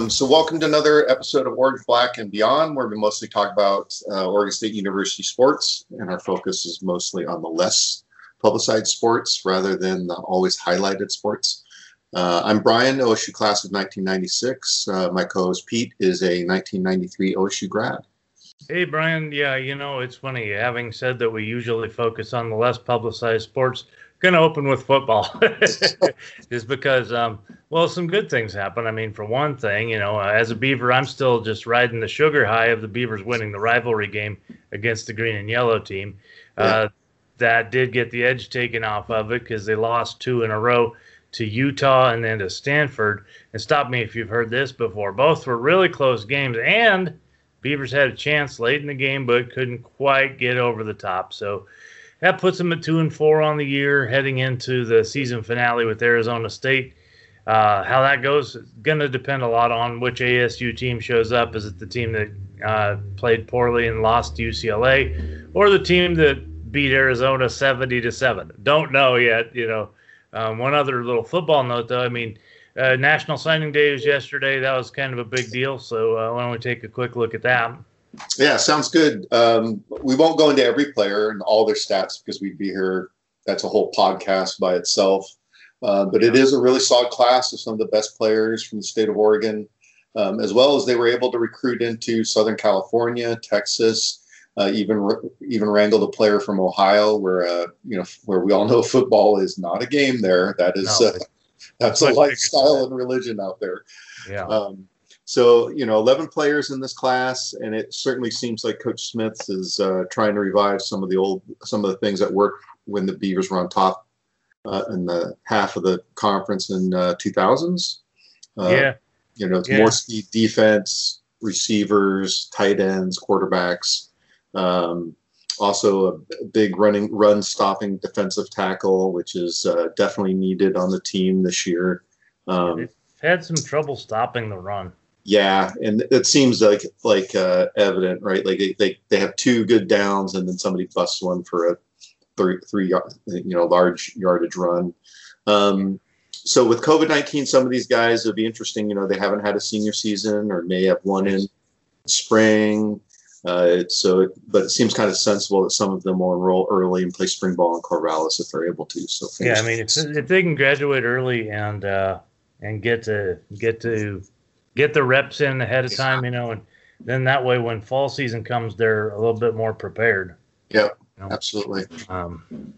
Um, so, welcome to another episode of Orange, Black, and Beyond, where we mostly talk about uh, Oregon State University sports, and our focus is mostly on the less publicized sports rather than the always highlighted sports. Uh, I'm Brian, OSU class of 1996. Uh, my co-host Pete is a 1993 OSU grad. Hey, Brian. Yeah, you know, it's funny. Having said that we usually focus on the less publicized sports, going to open with football is because, um, well, some good things happen. I mean, for one thing, you know, uh, as a Beaver, I'm still just riding the sugar high of the Beavers winning the rivalry game against the green and yellow team. Yeah. Uh, that did get the edge taken off of it because they lost two in a row to Utah and then to Stanford. And stop me if you've heard this before. Both were really close games, and Beavers had a chance late in the game, but couldn't quite get over the top. So that puts them at two and four on the year, heading into the season finale with Arizona State. Uh, how that goes is going to depend a lot on which ASU team shows up. Is it the team that uh, played poorly and lost to UCLA, or the team that beat Arizona seventy to seven? Don't know yet. You know. Um, one other little football note, though. I mean, uh, National Signing Day was yesterday. That was kind of a big deal. So uh, why don't we take a quick look at that? Yeah, sounds good. Um, we won't go into every player and all their stats because we'd be here. That's a whole podcast by itself. Uh, but it is a really solid class of some of the best players from the state of Oregon, um, as well as they were able to recruit into Southern California, Texas, uh, even even wrangled a player from Ohio, where uh, you know where we all know football is not a game there. That is no, uh, that's a lifestyle and religion out there. Yeah. Um, so, you know, 11 players in this class, and it certainly seems like Coach Smith is uh, trying to revive some of the old, some of the things that worked when the Beavers were on top uh, in the half of the conference in uh, 2000s. Uh, yeah. You know, yeah. more speed defense, receivers, tight ends, quarterbacks. Um, also, a big running, run stopping defensive tackle, which is uh, definitely needed on the team this year. Um, had some trouble stopping the run. Yeah, and it seems like like uh, evident, right? Like they, they they have two good downs, and then somebody busts one for a three three yard, you know large yardage run. Um, so with COVID nineteen, some of these guys would be interesting. You know, they haven't had a senior season, or may have one in spring. Uh, so, it, but it seems kind of sensible that some of them will enroll early and play spring ball in Corvallis if they're able to. So, yeah, I mean, if, if they can graduate early and uh, and get to get to get the reps in ahead of time, you know, and then that way when fall season comes, they're a little bit more prepared. Yeah, you know? absolutely. Um,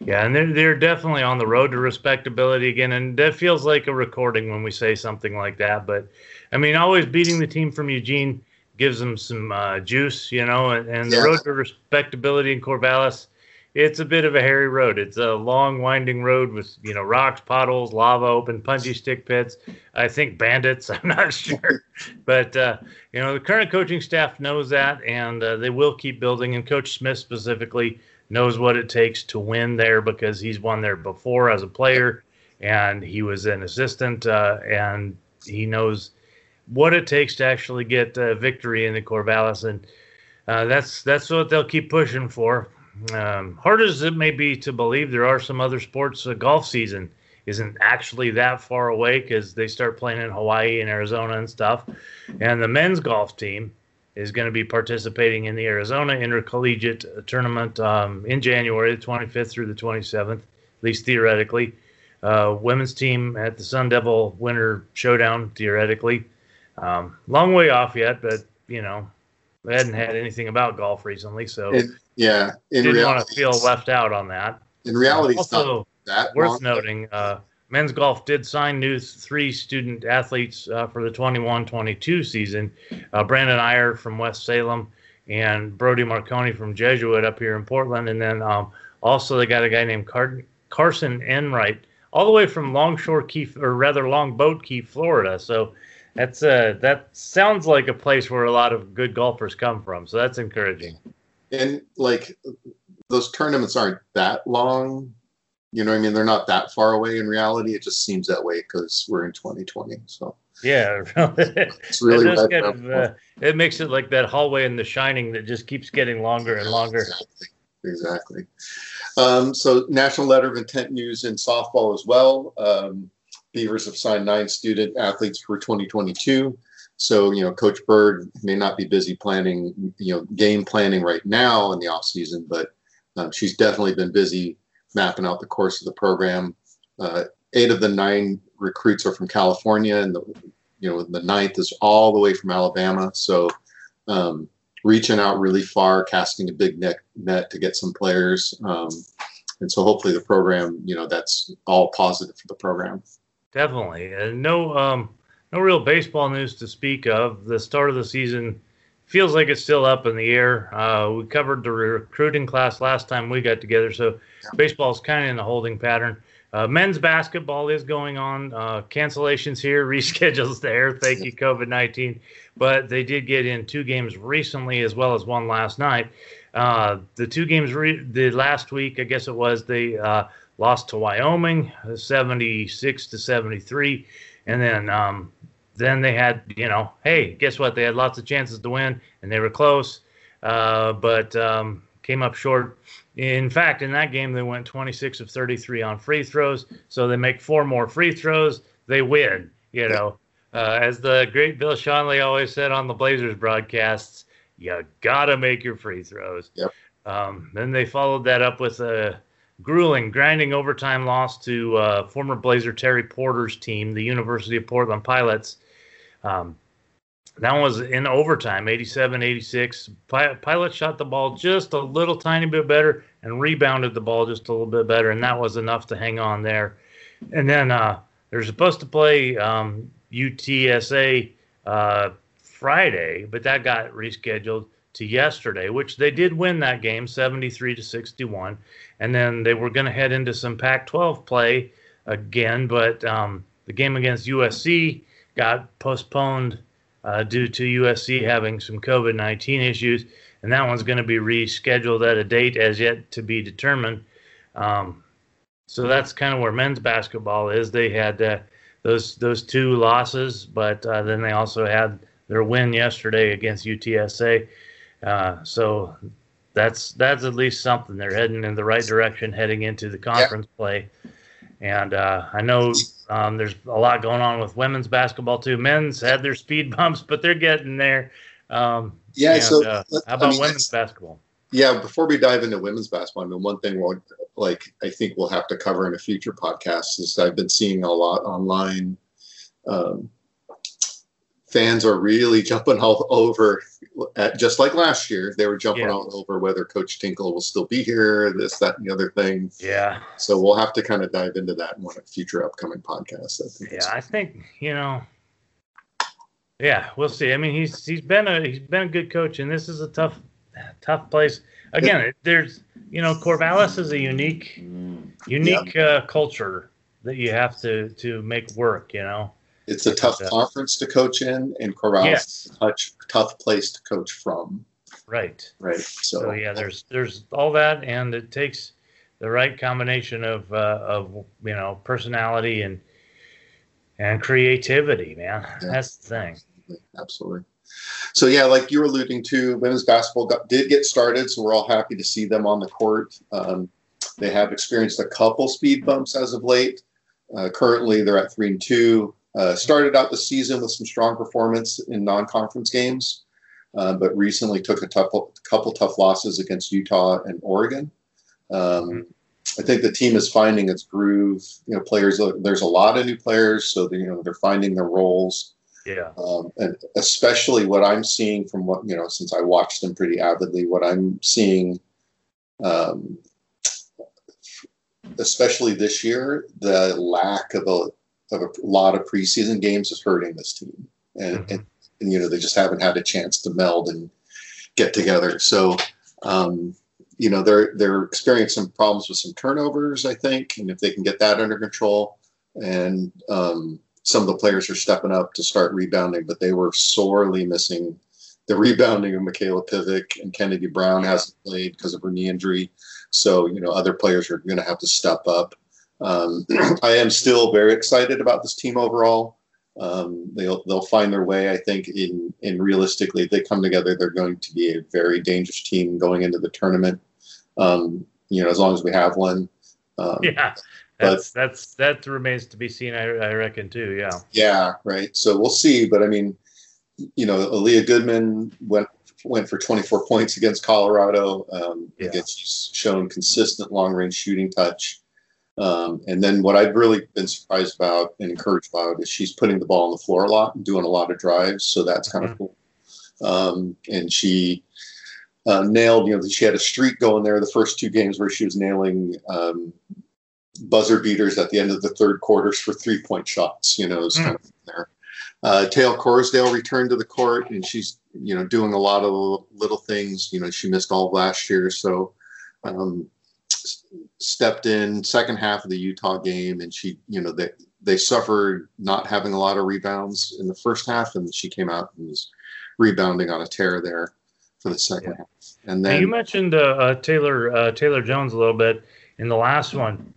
yeah, and they're they're definitely on the road to respectability again, and that feels like a recording when we say something like that. But I mean, always beating the team from Eugene gives them some uh, juice, you know, and, and yeah. the road to respectability in Corvallis it's a bit of a hairy road. It's a long, winding road with you know rocks, potholes, lava, open punji stick pits. I think bandits. I'm not sure, but uh, you know the current coaching staff knows that, and uh, they will keep building. And Coach Smith specifically knows what it takes to win there because he's won there before as a player, and he was an assistant, uh, and he knows what it takes to actually get victory in the Corvallis, and uh, that's that's what they'll keep pushing for um, hard as it may be to believe, there are some other sports. Uh, golf season isn't actually that far away because they start playing in Hawaii and Arizona and stuff. And the men's golf team is going to be participating in the Arizona Intercollegiate Tournament um, in January, the 25th through the 27th, at least theoretically. Uh, women's team at the Sun Devil Winter Showdown, theoretically. Um, long way off yet, but you know, I hadn't had anything about golf recently, so. It, yeah, in didn't reality, want to feel left out on that. In reality, also worth noting. Uh, men's golf did sign new three student athletes uh, for the 21-22 season. Uh, Brandon Iyer from West Salem and Brody Marconi from Jesuit up here in Portland, and then um, also they got a guy named Car- Carson Enright all the way from Longshore Key, or rather Longboat Key, Florida. So that's uh, that sounds like a place where a lot of good golfers come from. So that's encouraging and like those tournaments aren't that long. You know, I mean, they're not that far away in reality. It just seems that way because we're in 2020. So yeah, it's really it, kind of, uh, it makes it like that hallway in The Shining that just keeps getting longer and longer. Exactly. exactly. Um, so, National Letter of Intent news in softball as well. Um, Beavers have signed nine student athletes for 2022. So, you know, Coach Berg may not be busy planning, you know, game planning right now in the off season, but um, she's definitely been busy mapping out the course of the program. Uh, eight of the nine recruits are from California, and the you know the ninth is all the way from Alabama. So, um, reaching out really far, casting a big net net to get some players. Um, and so hopefully the program, you know, that's all positive for the program. Definitely. No, um, no real baseball news to speak of. The start of the season feels like it's still up in the air. Uh, we covered the recruiting class last time we got together, so baseball is kind of in a holding pattern. Uh, men's basketball is going on. Uh, cancellations here, reschedules there. Thank you, COVID 19. But they did get in two games recently as well as one last night. Uh, the two games re- the last week, I guess it was, they uh, lost to Wyoming, 76 to 73. And then um, then they had, you know, hey, guess what? They had lots of chances to win, and they were close, uh, but um, came up short. In fact, in that game, they went 26 of 33 on free throws. So they make four more free throws, they win. You know, uh, as the great Bill Schonely always said on the Blazers broadcasts, you gotta make your free throws. Yep. Um, then they followed that up with a grueling, grinding overtime loss to uh, former Blazer Terry Porter's team, the University of Portland Pilots. Um, that was in overtime, 87 86. Pilot shot the ball just a little tiny bit better and rebounded the ball just a little bit better, and that was enough to hang on there. And then uh, they're supposed to play um, UTSA uh, Friday, but that got rescheduled to yesterday, which they did win that game 73 to 61. And then they were going to head into some Pac 12 play again, but um, the game against USC got postponed uh, due to USC having some COVID 19 issues, and that one's going to be rescheduled at a date as yet to be determined. Um, so that's kind of where men's basketball is. They had uh, those those two losses, but uh, then they also had their win yesterday against UTSA. Uh, so that's that's at least something. They're heading in the right direction, heading into the conference yep. play. And uh, I know um, there's a lot going on with women's basketball too. Men's had their speed bumps, but they're getting there. Um, yeah. And, so uh, how about I mean, women's basketball? Yeah. Before we dive into women's basketball, I mean, one thing we'll like I think we'll have to cover in a future podcast is I've been seeing a lot online. Um, fans are really jumping all over at, just like last year they were jumping yeah. all over whether coach tinkle will still be here this that and the other thing. Yeah. So we'll have to kind of dive into that in one of future upcoming podcasts I think. Yeah i think you know yeah we'll see. I mean he's he's been a he's been a good coach and this is a tough tough place. Again it, there's you know corvallis is a unique unique yeah. uh, culture that you have to to make work you know it's a tough yeah. conference to coach in, and Corvallis yes. is a touch, tough place to coach from. Right. Right. So, so, yeah, there's there's all that, and it takes the right combination of uh, of you know personality and and creativity, man. Yeah. That's the thing. Absolutely. Absolutely. So yeah, like you were alluding to, women's basketball got, did get started, so we're all happy to see them on the court. Um, they have experienced a couple speed bumps as of late. Uh, currently, they're at three and two. Uh, started out the season with some strong performance in non-conference games, uh, but recently took a tough, couple tough losses against Utah and Oregon. Um, I think the team is finding its groove. You know, players. There's a lot of new players, so they, you know they're finding their roles. Yeah. Um, and especially what I'm seeing from what you know, since I watched them pretty avidly, what I'm seeing, um, especially this year, the lack of a of a lot of preseason games is hurting this team, and, mm-hmm. and, and, you know they just haven't had a chance to meld and get together. So, um, you know they're they're experiencing problems with some turnovers, I think, and if they can get that under control, and um, some of the players are stepping up to start rebounding, but they were sorely missing the rebounding of Mikayla Pivec and Kennedy Brown hasn't played because of her knee injury. So, you know, other players are going to have to step up. Um, I am still very excited about this team overall. Um, they'll they'll find their way. I think in in realistically, if they come together, they're going to be a very dangerous team going into the tournament. Um, you know, as long as we have one. Um, yeah, That's but, that's that remains to be seen. I, I reckon too. Yeah. Yeah. Right. So we'll see. But I mean, you know, Aleah Goodman went went for 24 points against Colorado. Um, yeah. Again, she's shown consistent long range shooting touch. Um, and then what I've really been surprised about and encouraged about is she's putting the ball on the floor a lot and doing a lot of drives. So that's kind mm-hmm. of cool. Um, and she uh, nailed, you know, she had a streak going there the first two games where she was nailing um, buzzer beaters at the end of the third quarters for three point shots, you know, it's mm. kind of there. Uh, Taya Corosdale returned to the court and she's, you know, doing a lot of little things. You know, she missed all of last year. So, um, stepped in second half of the Utah game, and she, you know, they they suffered not having a lot of rebounds in the first half, and she came out and was rebounding on a tear there for the second yeah. half. And then now you mentioned uh, uh, Taylor uh, Taylor Jones a little bit in the last one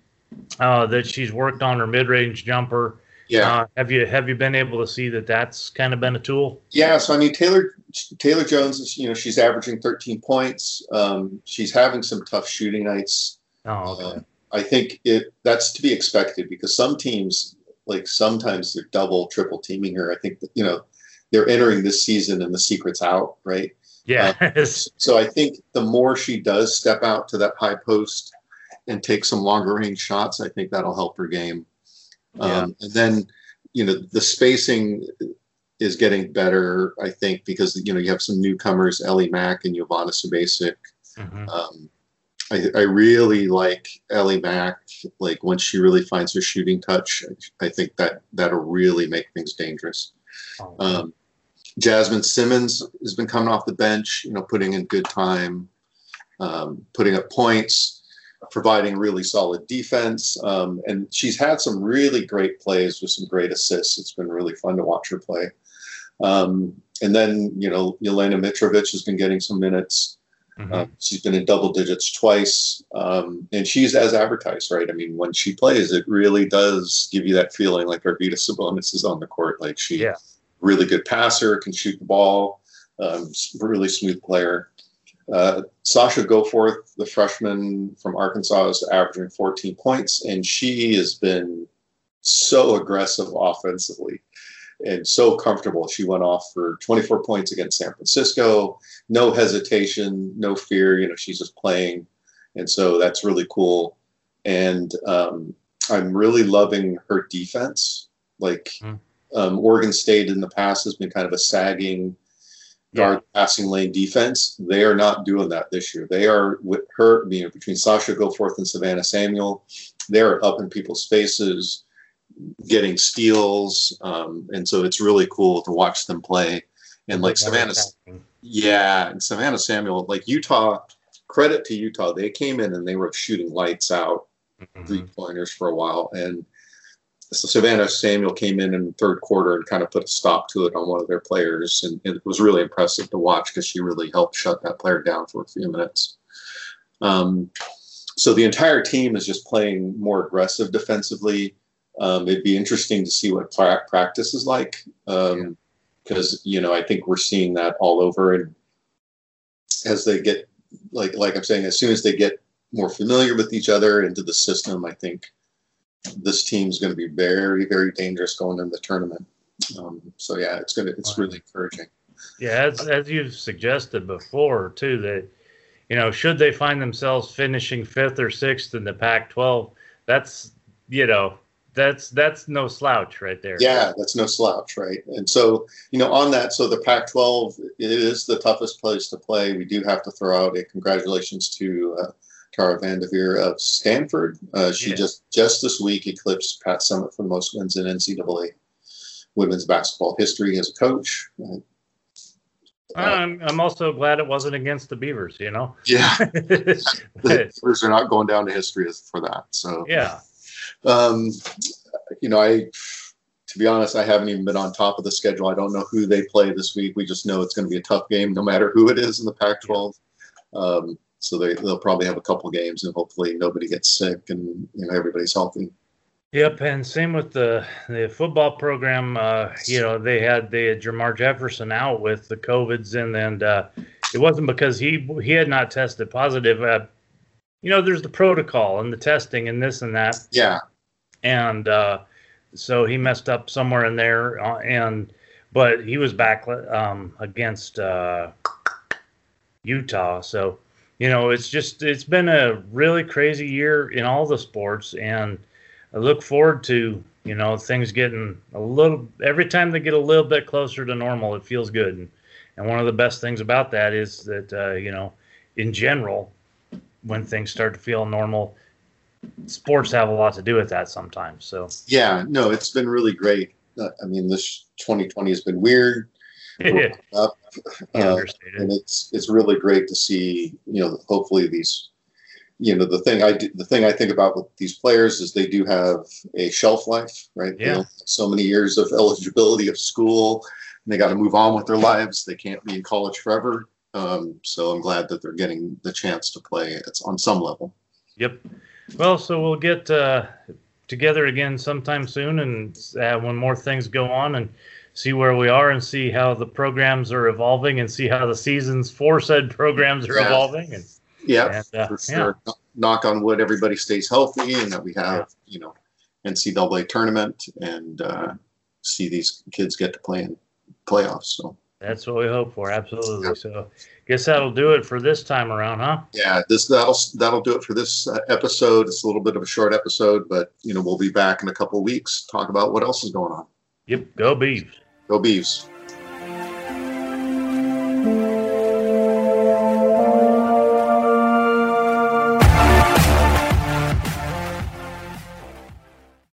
uh, that she's worked on her mid range jumper. Yeah. Uh, have you have you been able to see that that's kind of been a tool? Yeah. So I mean, Taylor Taylor Jones is you know she's averaging 13 points. Um, she's having some tough shooting nights. Oh, okay. Uh, I think it that's to be expected because some teams like sometimes they're double, triple teaming her. I think that, you know they're entering this season and the secret's out, right? Yeah. Uh, so I think the more she does step out to that high post and take some longer range shots, I think that'll help her game. Yeah. Um, and then, you know, the spacing is getting better, I think, because you know you have some newcomers, Ellie Mack and Jovana Subasic. Mm-hmm. Um, I, I really like Ellie Mack. Like once she really finds her shooting touch, I, I think that that'll really make things dangerous. Oh, um, Jasmine Simmons has been coming off the bench, you know, putting in good time, um, putting up points, providing really solid defense, um, and she's had some really great plays with some great assists. It's been really fun to watch her play. Um, and then, you know, Jelena Mitrovic has been getting some minutes. Mm-hmm. Uh, she's been in double digits twice, um, and she's as advertised, right? I mean, when she plays, it really does give you that feeling like Arvydas Sabonis is on the court. Like she, yeah. really good passer, can shoot the ball, um, really smooth player. Uh, Sasha Goforth, the freshman from Arkansas, is averaging 14 points, and she has been so aggressive offensively and so comfortable. She went off for 24 points against San Francisco. No hesitation, no fear. You know, she's just playing, and so that's really cool. And um, I'm really loving her defense. Like mm. um, Oregon State in the past has been kind of a sagging guard yeah. passing lane defense. They are not doing that this year. They are with her, you know, between Sasha Goforth and Savannah Samuel. They're up in people's faces getting steals, um, and so it's really cool to watch them play. And like Savannah, yeah, and Savannah Samuel, like Utah. Credit to Utah, they came in and they were shooting lights out mm-hmm. three pointers for a while, and so Savannah Samuel came in in the third quarter and kind of put a stop to it on one of their players, and, and it was really impressive to watch because she really helped shut that player down for a few minutes. Um, so the entire team is just playing more aggressive defensively. Um, it'd be interesting to see what pra- practice is like because um, yeah. you know I think we're seeing that all over, and as they get like like I'm saying, as soon as they get more familiar with each other into the system, I think this team's going to be very very dangerous going into the tournament. Um, so yeah, it's gonna it's really encouraging. Yeah, as as you've suggested before too that you know should they find themselves finishing fifth or sixth in the Pac-12, that's you know that's that's no slouch right there. Yeah, that's no slouch, right? And so, you know, on that, so the Pac-12 it is the toughest place to play. We do have to throw out a congratulations to uh, Tara VanDerveer of Stanford. Uh, she yeah. just just this week eclipsed Pat Summitt for the most wins in NCAA women's basketball history as a coach. Uh, I'm, I'm also glad it wasn't against the Beavers, you know? Yeah. the Beavers are not going down to history for that. So, yeah. Um, you know, I, to be honest, I haven't even been on top of the schedule. I don't know who they play this week. We just know it's going to be a tough game, no matter who it is in the Pac-12. Um, so they they'll probably have a couple games, and hopefully nobody gets sick, and you know everybody's healthy. Yep, and same with the the football program. Uh, you know, they had they had Jermar Jefferson out with the covids, and and uh, it wasn't because he he had not tested positive. Uh, you know, there's the protocol and the testing and this and that. Yeah. and uh, so he messed up somewhere in there. Uh, and but he was back um, against uh, Utah, so you know it's just it's been a really crazy year in all the sports, and I look forward to you know things getting a little every time they get a little bit closer to normal, it feels good. And, and one of the best things about that is that uh, you know in general when things start to feel normal sports have a lot to do with that sometimes. So yeah, no, it's been really great. Uh, I mean, this 2020 has been weird. up, uh, and it's it's really great to see. You know, hopefully these. You know, the thing I do, the thing I think about with these players is they do have a shelf life, right? Yeah. You know, so many years of eligibility of school, and they got to move on with their lives. They can't be in college forever. Um, so I'm glad that they're getting the chance to play. It's on some level. Yep. Well, so we'll get uh, together again sometime soon, and uh, when more things go on, and see where we are, and see how the programs are evolving, and see how the seasons for said programs are yeah. evolving. And yeah, and, uh, for sure. Yeah. Knock on wood, everybody stays healthy, and that we have yeah. you know NCAA tournament, and uh, see these kids get to play in playoffs. So that's what we hope for. Absolutely. So, guess that'll do it for this time around, huh? Yeah, this that'll that'll do it for this uh, episode. It's a little bit of a short episode, but you know we'll be back in a couple weeks talk about what else is going on. Yep. Go Beavs. Go Beavs.